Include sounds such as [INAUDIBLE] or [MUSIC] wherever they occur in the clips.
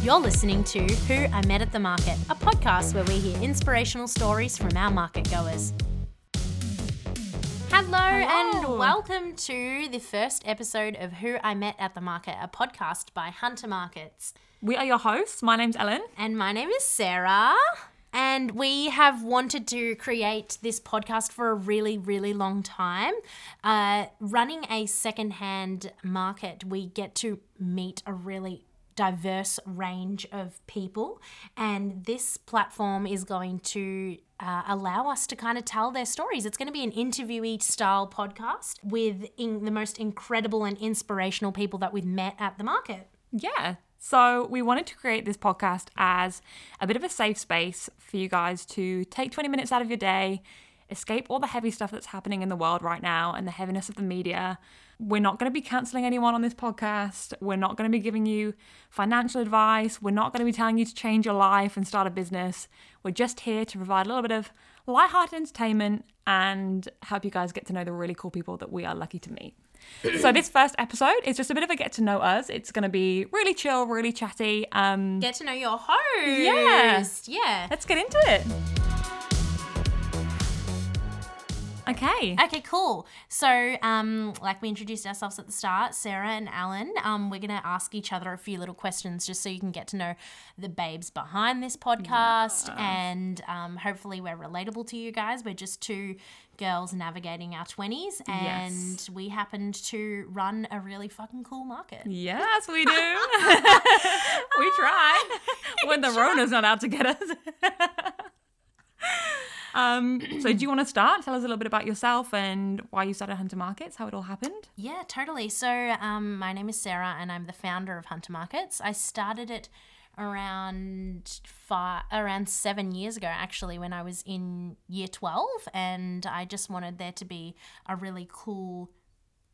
You're listening to Who I Met at the Market, a podcast where we hear inspirational stories from our market goers. Hello, and welcome to the first episode of Who I Met at the Market, a podcast by Hunter Markets. We are your hosts. My name's Ellen. And my name is Sarah. And we have wanted to create this podcast for a really, really long time. Uh, running a secondhand market, we get to meet a really diverse range of people. And this platform is going to uh, allow us to kind of tell their stories. It's going to be an interviewee style podcast with in- the most incredible and inspirational people that we've met at the market. Yeah. So we wanted to create this podcast as a bit of a safe space for you guys to take 20 minutes out of your day, escape all the heavy stuff that's happening in the world right now and the heaviness of the media. We're not going to be canceling anyone on this podcast. We're not going to be giving you financial advice. We're not going to be telling you to change your life and start a business. We're just here to provide a little bit of lighthearted entertainment and help you guys get to know the really cool people that we are lucky to meet. [CLEARS THROAT] so this first episode is just a bit of a get to know us. It's going to be really chill, really chatty. Um, Get to know your host. Yeah. Yeah. let's get into it. Okay. Okay, cool. So, um, like we introduced ourselves at the start, Sarah and Ellen, um, we're going to ask each other a few little questions just so you can get to know the babes behind this podcast. And um, hopefully, we're relatable to you guys. We're just two girls navigating our 20s, and Yes. we happened to run a really fucking cool market. Yes, we do. [LAUGHS] [LAUGHS] we try [LAUGHS] when the Rona's not out to get us. Um, so, do [CLEARS THROAT] you want to start? Tell us a little bit about yourself and why you started Hunter Markets, how it all happened. Yeah, totally. So, um, my name is Sarah, and I'm the founder of Hunter Markets. I started it around five, around seven years ago, actually, when I was in year twelve, and I just wanted there to be a really cool,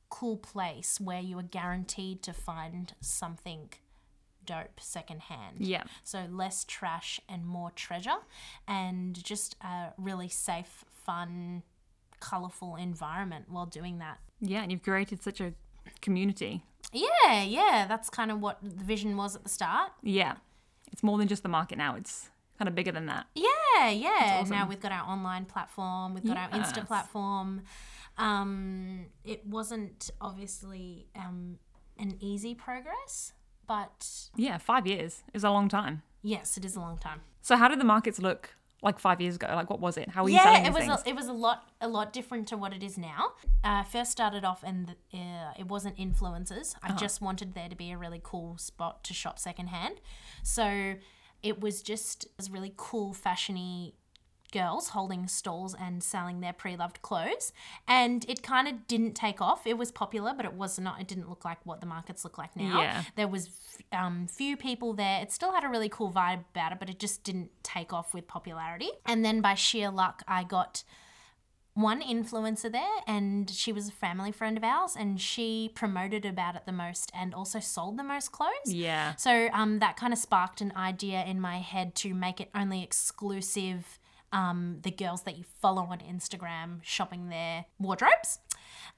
cool place where you were guaranteed to find something dope secondhand. Yeah. So less trash and more treasure, and just a really safe, fun, colorful environment while doing that. Yeah, and you've created such a community. Yeah, yeah, that's kind of what the vision was at the start. Yeah. It's more than just the market now, it's kind of bigger than that. Yeah, yeah. awesome. Now we've got our online platform, we've got our Insta platform. Um, it wasn't obviously um, an easy progress, but Yeah, five years is a long time. yes, it is a long time. So, how did the markets look like five years ago? Like, what was it? How were you selling Yeah, it was things? a, it was a lot a lot different to what it is now. Uh, first started off and uh, it wasn't influencers. Uh-huh. I just wanted there to be a really cool spot to shop secondhand. So it was just as really cool fashiony girls holding stalls and selling their pre-loved clothes and it kind of didn't take off. It was popular but it was not it didn't look like what the markets look like now. Yeah. there was um, few people there. It still had a really cool vibe about it but it just didn't take off with popularity. And then by sheer luck i got one influencer there and she was a family friend of ours and she promoted about it the most and also sold the most clothes. Yeah. so um, that kind of sparked an idea in my head to make it only exclusive um, the girls that you follow on Instagram shopping their wardrobes.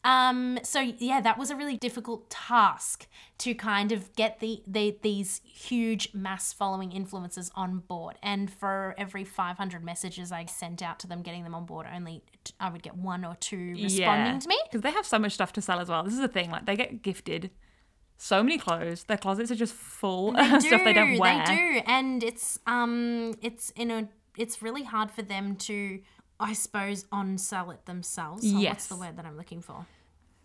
Um, so yeah, that was a really difficult task to kind of get the, the these huge mass following influencers on board. And for every 500 messages I sent out to them, getting them on board, only I would get one or two responding to me. Because they have so much stuff to sell as well. This is the thing. Like, they get gifted so many clothes. Their closets are just full [LAUGHS] of stuff they don't wear. They do, and it's um, it's in a, it's really hard for them to, I suppose, on sell it themselves. Oh, What's the word that I'm looking for?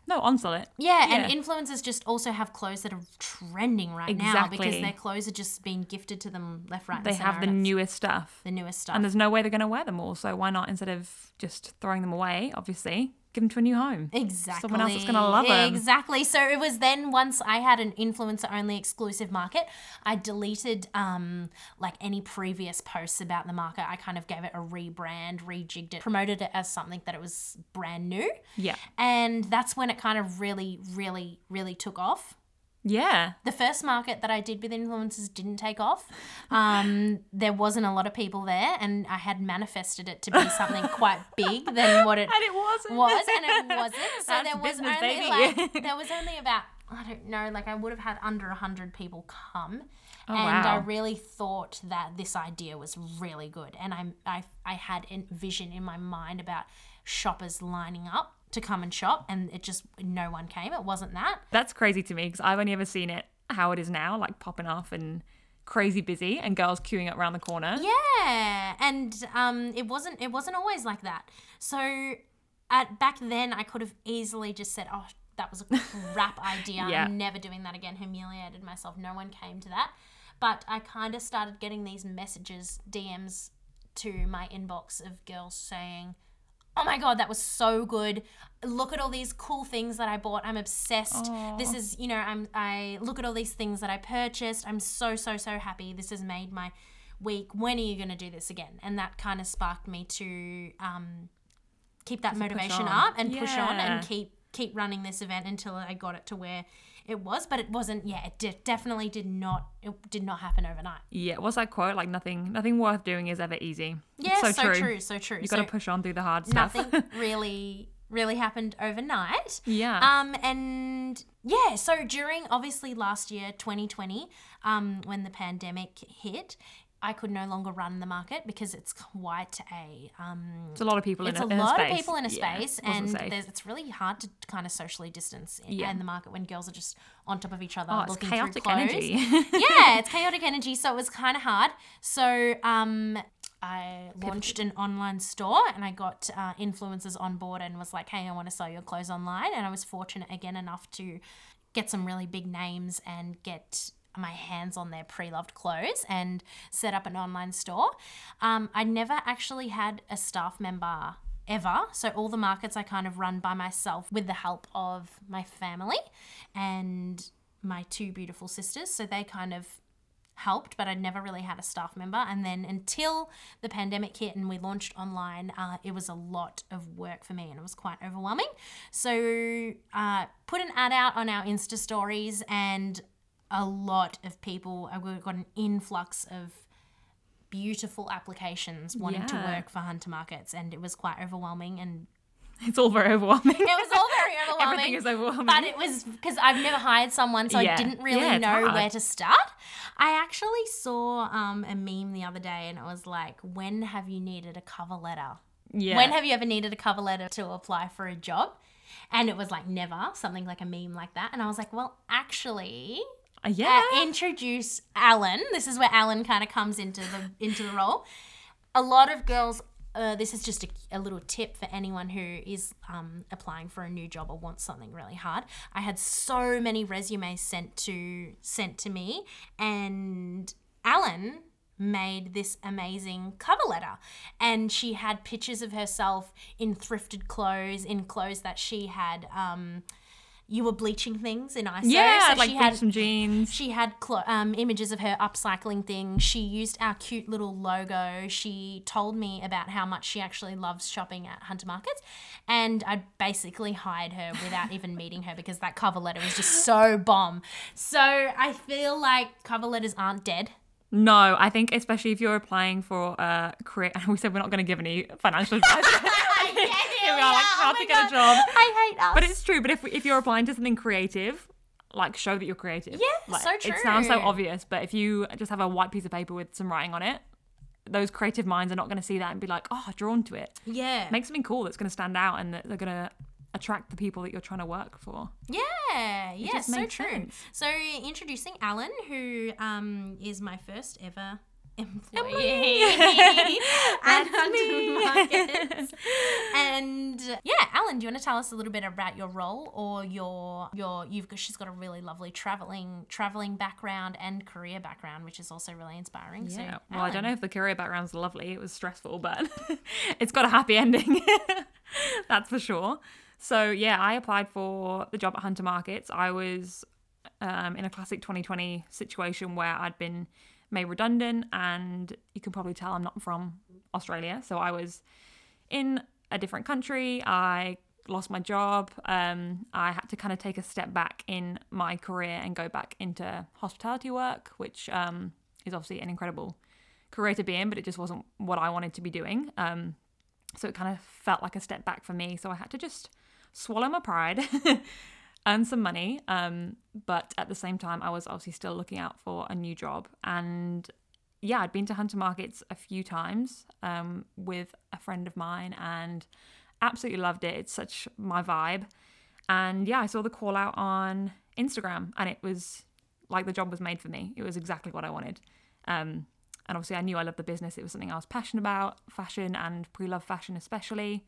No, on sell it. Yeah, Yeah. and influencers just also have clothes that are trending right now because their clothes are just being gifted to them left, right, and They have the newest stuff. the newest stuff. And there's no way they're going to wear them all. So why not, instead of just throwing them away, obviously, give them to a new home? Exactly. Someone else is gonna love 'em. Exactly. So it was then once I had an influencer only exclusive market, I deleted um like any previous posts about the market. I kind of gave it a rebrand, rejigged it, promoted it as something that it was brand new. Yeah. And that's when it kind of really, really, really took off. Yeah. The first market that I did with influencers didn't take off. Um, [LAUGHS] there wasn't a lot of people there, and I had manifested it to be something quite big than what it [LAUGHS] And it wasn't. was, and it wasn't. So That's there was business, only baby. like [LAUGHS] there was only about I don't know, like I would have had under 100 people come. Oh, and I really thought that this idea was really good. And I, I, I had a vision in my mind about shoppers lining up to come and shop, and it just, no one came. It wasn't that. That's crazy to me because I've only ever seen it how it is now, like popping off and crazy busy and girls queuing up around the corner. Yeah, and um, it wasn't it wasn't always like that. So at back then, I could have easily just said, "Oh, that was a crap [LAUGHS] idea. Yeah. I'm never doing that again." Humiliated myself. No one came to that, but I kind of started getting these messages, DMs to my inbox of girls saying. Oh my god, that was so good. Look at all these cool things that I bought. I'm obsessed. This is, you know, I'm I look at all these things that I purchased. I'm so so so happy. This has made my week. When are you going to do this again? And that kind of sparked me to um keep that motivation up and push on and keep keep running this event until I got it to where it was, but it wasn't yeah, it de- definitely did not it did not happen overnight. Yeah, what's that quote? Like nothing, nothing worth doing is ever easy. Yeah, so, so, true. true. so true. You got to push on through the hard stuff. nothing [LAUGHS] really really happened overnight. Yeah. Um and yeah, so during obviously last year 2020 um when the pandemic hit, I could no longer run the market because it's quite a um It's a lot of people it's in a a, lot space. of people in a Yeah, space and there's, it's really hard to kind of socially distance in, Yeah. in the market when girls are just on top of each other oh, it's looking chaotic through clothes energy. [LAUGHS] [LAUGHS] yeah, it's chaotic energy, so it was kind of hard. So um, I launched an online store and I got uh, influencers on board and was like, hey, I want to sell your clothes online. And I was fortunate again enough to get some really big names and get my hands on their pre-loved clothes and set up an online store. Um, I never actually had a staff member ever. So all the markets I kind of run by myself with the help of my family and my two beautiful sisters. So they kind of helped, but I'd never really had a staff member. And then until the pandemic hit and we launched online, uh, it was a lot of work for me and it was quite overwhelming. So uh, put an ad out on our Insta stories and a lot of people, uh, we got an influx of beautiful applications wanting to work for hunter markets and it was quite overwhelming and [LAUGHS] it's all very overwhelming. it was all very [LAUGHS] overwhelming. Everything is overwhelming. But it was because I've never hired someone, so Yeah. I didn't really Yeah, know hard. where to start. I actually saw um, a meme the other day, and it was like, "When have you needed a cover letter? yeah. When have you ever needed a cover letter to apply for a job?" And it was like, "Never." Something like a meme like that. And I was like, "Well, actually." Uh, yeah. Uh, introduce Ellen. This is where Ellen kind of comes into the into the role. A lot of girls. Uh, this is just a, a little tip for anyone who is um, applying for a new job or wants something really hard. I had so many resumes sent to sent to me, and Ellen made this amazing cover letter and she had pictures of herself in thrifted clothes in clothes that she had um you were bleaching things in ISO yeah, so like she had some jeans. she had clo- um, images of her upcycling thing. She used our cute little logo. She told me about how much she actually loves shopping at Hunter Markets. And I basically hired her without [LAUGHS] even meeting her because that cover letter was just so bomb. So I feel like cover letters aren't dead. No, I think especially if you're applying for a career, and [LAUGHS] we said we're not going to give any financial advice. [LAUGHS] Here we are, like how to get a job. I hate us. But it's true. But if if you're applying to something creative, like show that you're creative. Yeah, like, so true. It sounds so obvious, but if you just have a white piece of paper with some writing on it, those creative minds are not going to see that and be like, oh, drawn to it. yeah. Make something cool that's going to stand out and that they're going to attract the people that you're trying to work for. Yeah, yeah, so true. sense. So introducing Ellen, who um is my first ever employee [LAUGHS] Markets. [LAUGHS] And yeah, Ellen, do you want to tell us a little bit about your role or your your you've got she's got a really lovely traveling traveling background and career background, which is also really inspiring. So, Yeah. Well, I don't know if the career background's lovely. It was stressful, but [LAUGHS] it's got a happy ending. That's for sure. So, yeah, I applied for the job at Hunter Markets. I was um, in a classic 2020 situation where I'd been made redundant, and you can probably tell I'm not from Australia. So, I was in a different country. I lost my job. Um, I had to kind of take a step back in my career and go back into hospitality work, which um, is obviously an incredible career to be in, but it just wasn't what I wanted to be doing. Um, so it kind of felt like a step back for me. So I had to just swallow my pride, [LAUGHS] earn some money. Um, but at the same time, I was obviously still looking out for a new job. And yeah, I'd been to Hunter Markets a few times um, with a friend of mine and absolutely loved it. It's such my vibe. And yeah, I saw the call out on Instagram and it was like the job was made for me. It was exactly what I wanted. Um, and obviously, I knew I loved the business. It was something I was passionate about, fashion and pre love fashion, especially.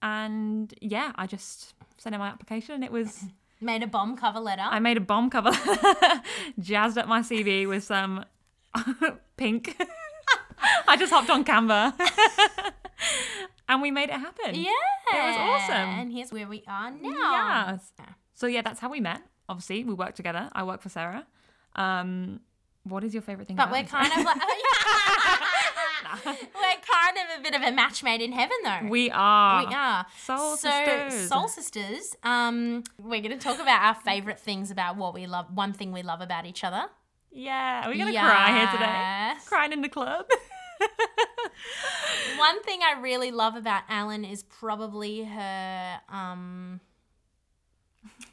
And yeah, I just sent in my application and it was. Made a bomb cover letter. I made a bomb cover, [LAUGHS] jazzed up my CV with some [LAUGHS] pink. [LAUGHS] I just hopped on Canva. and we made it happen. yeah. It was awesome. And here's where we are now. Yes. So yeah, that's how we met. Obviously, we work together. I work for Sarah. Um, what is your favorite thing? But about we're kind of like. We're kind of a bit of a match made in heaven, though. we are. We are. Soul so, sisters. Soul Sisters, um, we're going to talk about our favorite things about what we love, one thing we love about each other. Yeah, are we gonna cry here today? Crying in the club. [LAUGHS] One thing I really love about Ellen is probably her, um,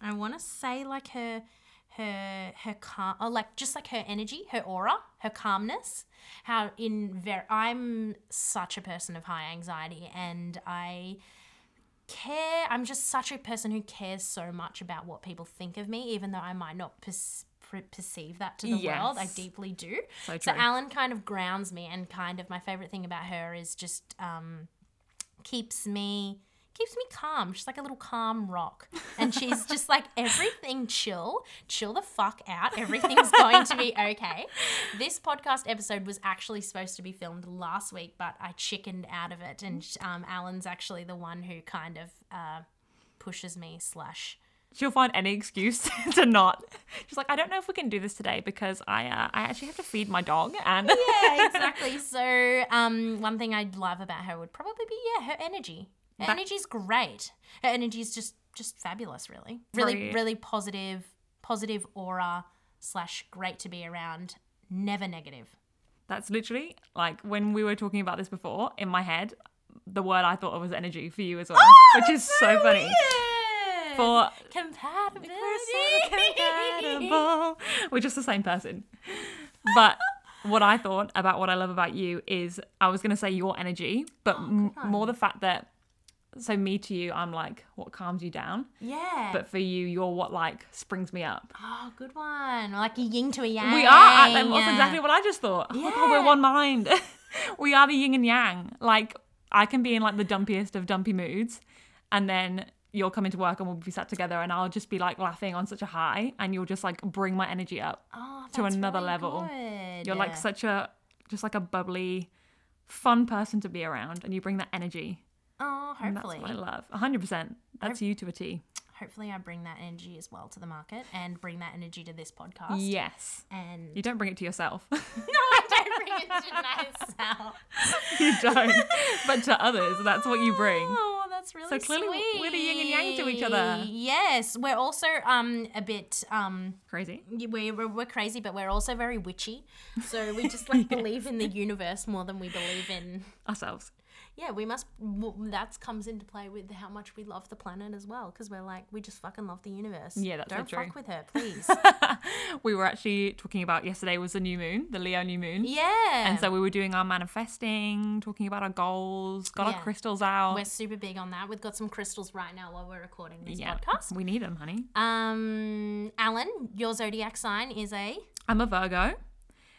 I want to say like her, her, her calm, or like just like her energy, her aura, her calmness. How in ver, I'm such a person of high anxiety, and I care. I'm just such a person who cares so much about what people think of me, even though I might not perce- per- perceive that to the world. I deeply do. So So. Ellen kind of grounds me, and kind of my favorite thing about her is just um, keeps me keeps me calm. She's like a little calm rock, and she's just like everything chill, chill the fuck out. Everything's going to be [LAUGHS] okay. This podcast episode was actually supposed to be filmed last week, but I chickened out of it, and um, Ellen's actually the one who kind of uh, pushes me slash. She'll find any excuse [LAUGHS] to not. She's like, I don't know if we can do this today because I uh, I actually have to feed my dog and Yeah, [LAUGHS] exactly. so, um, one thing I love about her would probably be yeah, her energy. Her energy's great. Her energy's just just fabulous. Really, really, Very- really positive, positive aura slash great to be around. Never negative. That's literally like when we were talking about this before in my head, the word I thought of was energy for you as well, oh, [LAUGHS] which is so, funny. For compatibility. compatible. We're just the same person. But what I thought about what I love about you is I was going to say your energy, but oh, m- more the fact that, so me to you, I'm like what calms you down. yeah. But for you, you're what like springs me up. oh, good one. Like a yin to a yang. We are. That's exactly what I just thought. Oh god, we're one mind. [LAUGHS] we are the yin and yang. Like I can be in like the dumpiest of dumpy moods, and then you'll come into work and we'll be sat together, and I'll just be like laughing on such a high, and you'll just like bring my energy up. Oh, to another really level. good. You're like such a just like a bubbly, fun person to be around, and you bring that energy. Oh, And that's hopefully. what I love. hundred percent. That's you to a T. hopefully I bring that energy as well to the market and bring that energy to this podcast. Yes. And You don't bring it to yourself. [LAUGHS] no, [LAUGHS] I don't bring it to myself. [LAUGHS] you don't. but to others, that's what you bring. Oh, that's really sweet. so clearly sweet. we're the yin and yang to each other. Yes, we're also um a bit um Crazy. we're, we're, we're crazy, but we're also very witchy. So we just like believe in the universe more than we believe in. Ourselves. Yeah, we must. That comes into play with how much we love the planet as well, because we're like we just fucking love the universe. Yeah, that's so don't true. fuck with her, [LAUGHS] please. we were actually talking about yesterday was the new moon, the Leo new moon. yeah, And so we were doing our manifesting, talking about our goals, got Yeah. our crystals out. we're super big on that. We've got some crystals right now while we're recording this yeah, podcast. we need them, honey. Um, Ellen, your zodiac sign is a I'm a Virgo,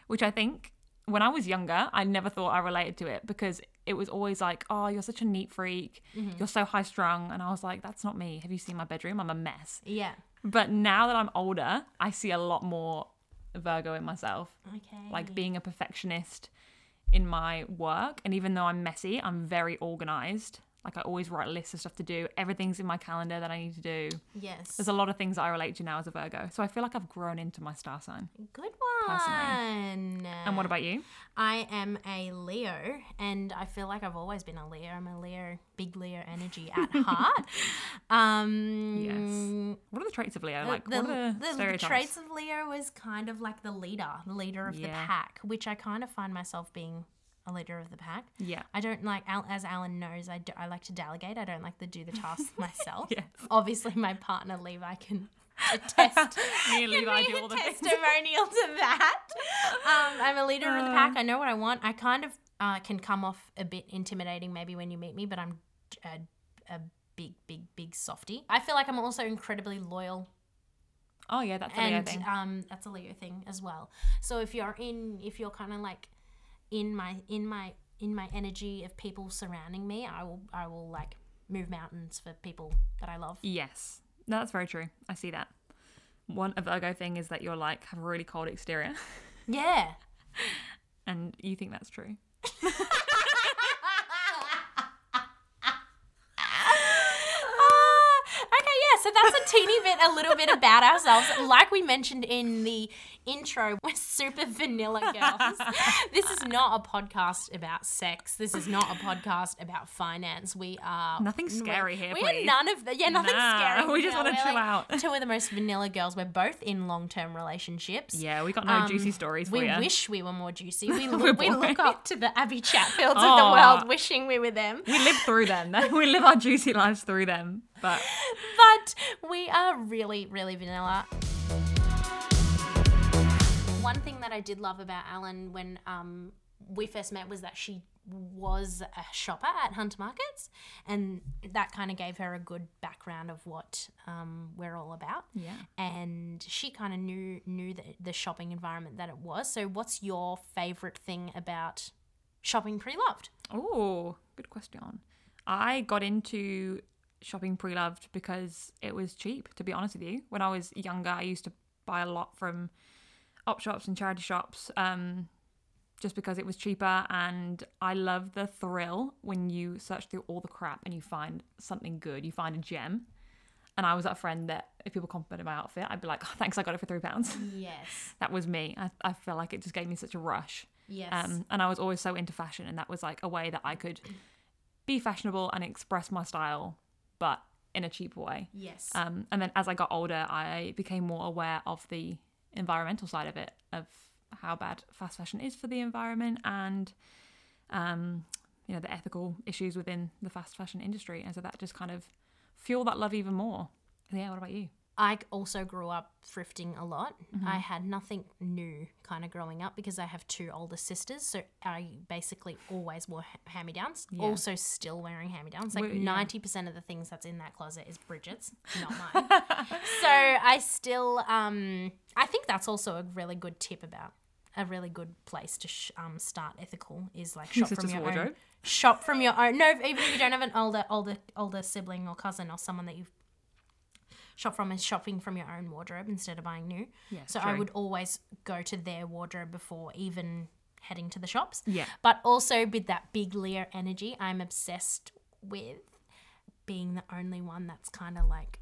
which I think when I was younger, I never thought I related to it because it was always like, oh, you're such a neat freak. Mm-hmm. You're so high strung. And I was like, that's not me. Have you seen my bedroom? I'm a mess. yeah. But now that I'm older, I see a lot more Virgo in myself. Okay. like being a perfectionist in my work and even though i'm messy i'm very organized like i always write lists of stuff to do everything's in my calendar that i need to do yes. there's a lot of things that i relate to now as a virgo so i feel like i've grown into my star sign Good one. Personally. and what about you I am a Leo, and I feel like I've always been a Leo. I'm a Leo, big Leo energy at [LAUGHS] heart. Um, yes what are the traits of leo like the, what are the, the traits of Leo is kind of like the leader, the leader of the pack, which I kind of find myself being a leader of the pack. Yeah. I don't like, as Ellen knows, I, do, I like to delegate. I don't like to do the tasks [LAUGHS] myself. Yes. Obviously, my partner Levi can attest. [LAUGHS] Me and Levi do all the things. testimonial to that. Um, I'm a leader of the pack. I know what I want. I kind of uh, can come off a bit intimidating maybe when you meet me, but I'm a, a big, big, big softy. I feel like I'm also incredibly loyal Oh yeah, that's a Leo and thing. um, that's a Leo thing as well. So if you're in, if you're kind of like in my in my in my energy of people surrounding me, I will I will like move mountains for people that I love. Yes, no, that's very true. I see that. One a Virgo thing is that you're like have a really cold exterior, [LAUGHS] Yeah. and you think that's true. [LAUGHS] Ah, okay, yeah, so that's a teeny bit, a little bit about ourselves. Like we mentioned in the intro, we're super vanilla [LAUGHS] girls. this is not a podcast about sex. This is not a podcast about finance. We are Nothing scary here, We please. are none of the yeah, nothing Nah, scary. we just wanna chill like out. Two of the most vanilla girls. We're both in long term relationships. Yeah, we got no Um, juicy stories We wish we were more juicy. [LAUGHS] We, We're we look up to the Abbie Chatfields of the world, wishing we were them. we live through them. [LAUGHS] we live our juicy lives through them. But but we are really, really vanilla. One thing that I did love about Ellen when um, we first met was that she was a shopper at Hunter Markets, and that kind of gave her a good background of what um, we're all about. yeah, And she kind of knew knew the, the shopping environment that it was. So, what's your favorite thing about shopping pre-loved? Oh, good question. I got into shopping pre-loved because it was cheap, to be honest with you. When I was younger, I used to buy a lot from op shops and charity shops um, just because it was cheaper. And I love the thrill when you search through all the crap and you find something good, you find a gem. And I was that friend that if people complimented my outfit, I'd be like, oh, thanks, I got it for three pounds. [LAUGHS] Yes. that was me. I, I feel like it just gave me such a rush. Yes. Um, and I was always so into fashion, and that was like a way that I could be fashionable and express my style, but in a cheaper way. yes. Um, and then as I got older, I became more aware of the environmental side of it, of how bad fast fashion is for the environment, and um, you know the ethical issues within the fast fashion industry. And so that just kind of fueled that love even more. Yeah. What about you? I also grew up thrifting a lot. Mm-hmm. I had nothing new kind of growing up because I have two older sisters. So I basically always wore hand me downs. Yeah. Also, still wearing hand me downs. Like Well, yeah. 90% of the things that's in that closet is Bridget's, not [LAUGHS] mine. so I still, um, I think that's also a really good tip about a really good place to sh- um, start ethical is like shop from your wardrobe? own. Shop from your own. No, even if you don't have an older, older, older sibling or cousin or someone that you've shop from is shopping from your own wardrobe instead of buying new. Yeah, so I would always go to their wardrobe before even heading to the shops. Yeah. But also with that big Leo energy, I'm obsessed with being the only one that's kind of like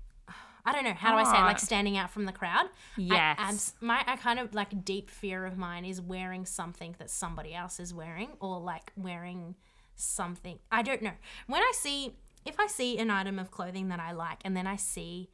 I don't know how do I say it? like Ah. standing out from the crowd. I Yes. abs- my I kind of like deep fear of mine is wearing something that somebody else is wearing or like wearing something. I don't know. When I see if I see an item of clothing that I like and then I see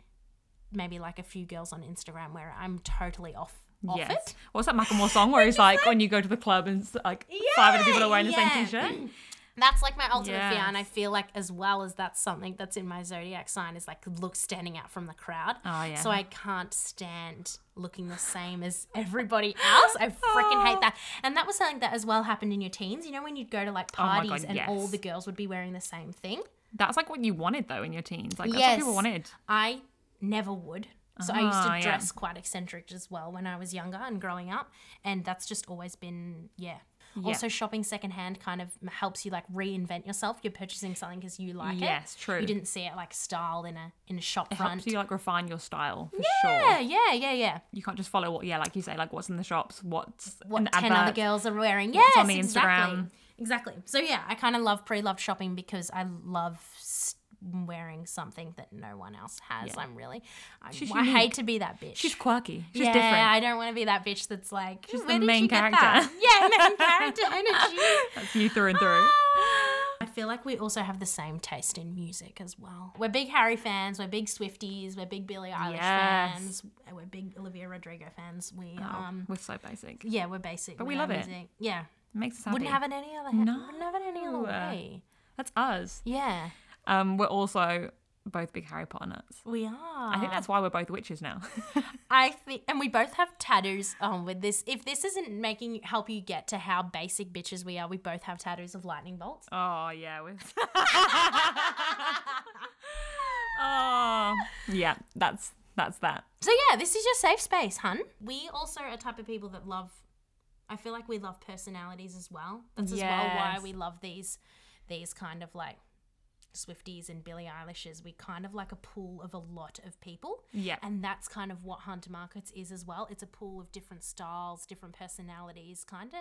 maybe like a few girls on Instagram where I'm totally off off yes. it. What's that Macklemore song where he's like, when you go to the club and like five other people are wearing yeah. the same t-shirt? [CLEARS THROAT] That's like my ultimate fear, and I feel like as well as that's something that's in my zodiac sign is like look standing out from the crowd. Oh, yeah. So I can't stand looking the same as everybody else. I freaking hate that. Oh. And that was something that as well happened in your teens. You know when you'd go to like Oh parties God, and all the girls would be wearing the same thing. That's like what you wanted though in your teens. Like that's Yes. what people wanted. I never would. So I used Ah, to yeah. dress quite eccentric as well when I was younger and growing up, and that's just always been yeah. Also, shopping secondhand kind of helps you like reinvent yourself. You're purchasing something because you like it. Yes, true. You didn't see it like styled in a in a shop It front. helps you like refine your style for yeah, sure. yeah, yeah, yeah. Yeah. You can't just follow what yeah, like you say, like what's in the shops, what's What ten advert. other girls are wearing? Yes, on the exactly, Instagram. exactly. So yeah, I kind of love pre-loved shopping because I love s- wearing something that no one else has. Yeah. I'm really, I, She's I hate to be that bitch. She's quirky. She's yeah, different. I don't want to be that bitch that's like, She's the main character." that?" Yeah, main character [LAUGHS] energy. That's you through and through. I feel like we also have the same taste in music as well. We're big Harry fans. We're big Swifties. We're big Billie Eilish Yes. fans. We're big Olivia Rodrigo fans. We Oh, um we're so basic. yeah, we're basic. But with we love it. music. Yeah. It makes us happy. Wouldn't have it any other. No. Wouldn't have it any other way. That's us. Yeah, Um, we're also both big Harry Potter nuts. we are. I think that's why we're both witches now. [LAUGHS] I think, and we both have tattoos on with this. If this isn't making help you get to how basic bitches we are, we both have tattoos of lightning bolts. oh yeah, we [LAUGHS] Oh yeah, that's that's that. So yeah, this is your safe space, hun. We also are a type of people that love. I feel like we love personalities as well. That's as well why we love these, these kind of like Swifties and Billie Eilishes. We kind of like a pool of a lot of people. Yeah. And that's kind of what Hunter Markets is as well. It's a pool of different styles, different personalities, kind of.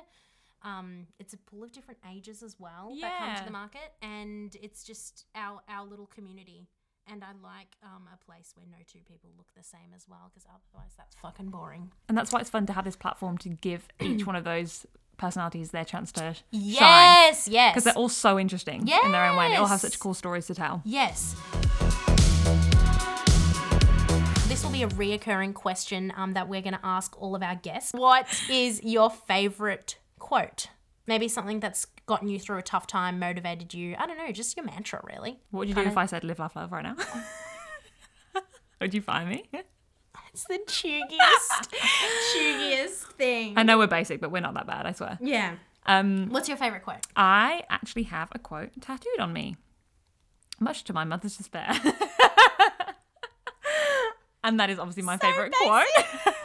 Um, it's a pool of different ages as well that come to the market, and it's just our our little community. And I like um, a place where no two people look the same as well, because otherwise that's fucking boring. And that's why it's fun to have this platform to give each [CLEARS THROAT] one of those personalities their chance to shine. Yes, yes, Because they're all so interesting in their own way. and They all have such cool stories to tell. Yes. This will be a reoccurring question um, that we're going to ask all of our guests. What is your favorite quote? Maybe something that's gotten you through a tough time, motivated you. I don't know, just your mantra, really. What would you do if I said live, laugh, love right now? [LAUGHS] would you find me? It's the chuggiest, [LAUGHS] chuggiest thing. I know we're basic, but we're not that bad, I swear. Yeah. Um, What's your favorite quote? I actually have a quote tattooed on me, much to my mother's despair. [LAUGHS] and that is obviously my favorite quote. [LAUGHS]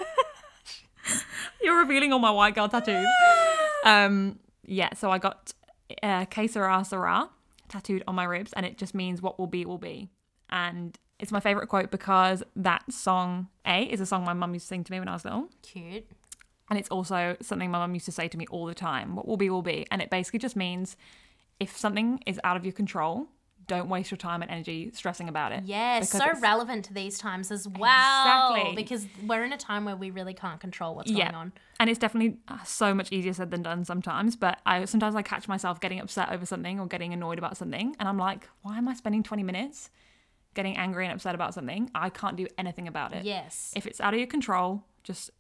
You're revealing all my white girl tattoos. Um, yeah, so I got uh, Que sera, sera tattooed on my ribs, and it just means what will be, will be. And it's my favorite quote because that song, A, is a song my mum used to sing to me when I was little. Cute. And it's also something my mum used to say to me all the time what will be, will be. And it basically just means if something is out of your control, don't waste your time and energy stressing about it. Yes, so relevant to these times as well. Exactly. Because we're in a time where we really can't control what's Yeah. going on. And it's definitely uh, so much easier said than done sometimes. But I sometimes I catch myself getting upset over something or getting annoyed about something. And I'm like, why am I spending 20 minutes getting angry and upset about something? I can't do anything about it. Yes. If it's out of your control, just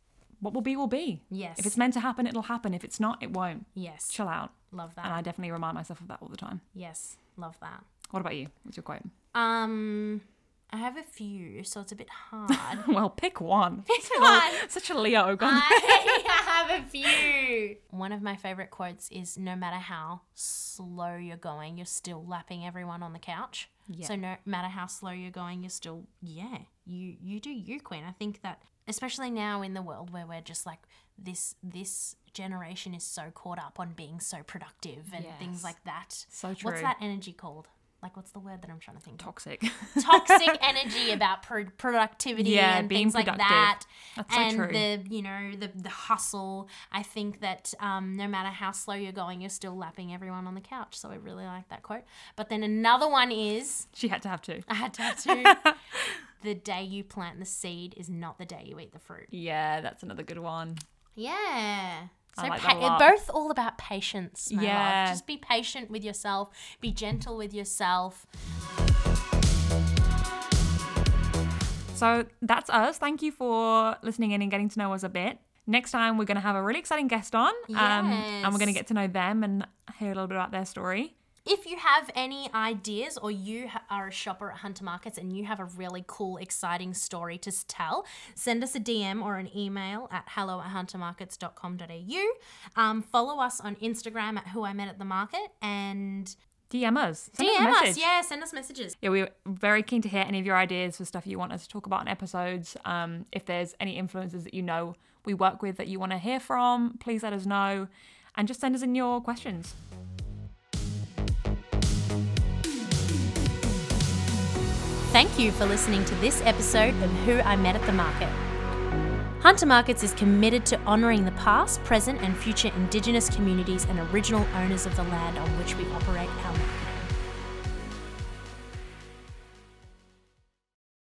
what will be, will be. Yes. If it's meant to happen, it'll happen. If it's not, it won't. yes. Chill out. Love that. And I definitely remind myself of that all the time. yes. Love that. What about you? What's your quote? Um, I have a few, so it's a bit hard. [LAUGHS] Well, pick one. Pick Such a one. [LAUGHS] Such a Leo. I [LAUGHS] have a few. One of my favorite quotes is no matter how slow you're going, you're still lapping everyone on the couch. Yeah. So no matter how slow you're going, you're still yeah, you you do you, Queen. I think that especially now in the world where we're just like this this generation is so caught up on being so productive and things like that. So true. What's that energy called? Like what's the word that I'm trying to think of? Toxic. [LAUGHS] toxic [LAUGHS] energy about pro- productivity Yeah, and being things like productive. that That's so and true. the you know the the hustle i think that um, no matter how slow you're going you're still lapping everyone on the couch so i really like that quote but then another one is she had to have two. i had tattoo [LAUGHS] the day you plant the seed is not the day you eat the fruit Yeah, that's another good one. yeah so like pa- that a lot. both all about patience Yeah. love. just be patient with yourself be gentle with yourself So that's us. Thank you for listening in and getting to know us a bit. Next time, we're going to have a really exciting guest on. Um, and we're going to get to know them and hear a little bit about their story. If you have any ideas or you are a shopper at Hunter Markets and you have a really cool, exciting story to tell, send us a DM or an email at hello at huntermarkets.com.au. Um, follow us on Instagram at who I met at the market and DM us. Send DM us. message. Yeah, send us messages. Yeah, we're very keen to hear any of your ideas for stuff you want us to talk about in episodes. Um, if there's any influencers that you know we work with that you want to hear from, please let us know and just send us in your questions. Thank you for listening to this episode of Who I Met at the Market. Hunter Markets is committed to honouring the past, present, and future Indigenous communities and original owners of the land on which we operate our market.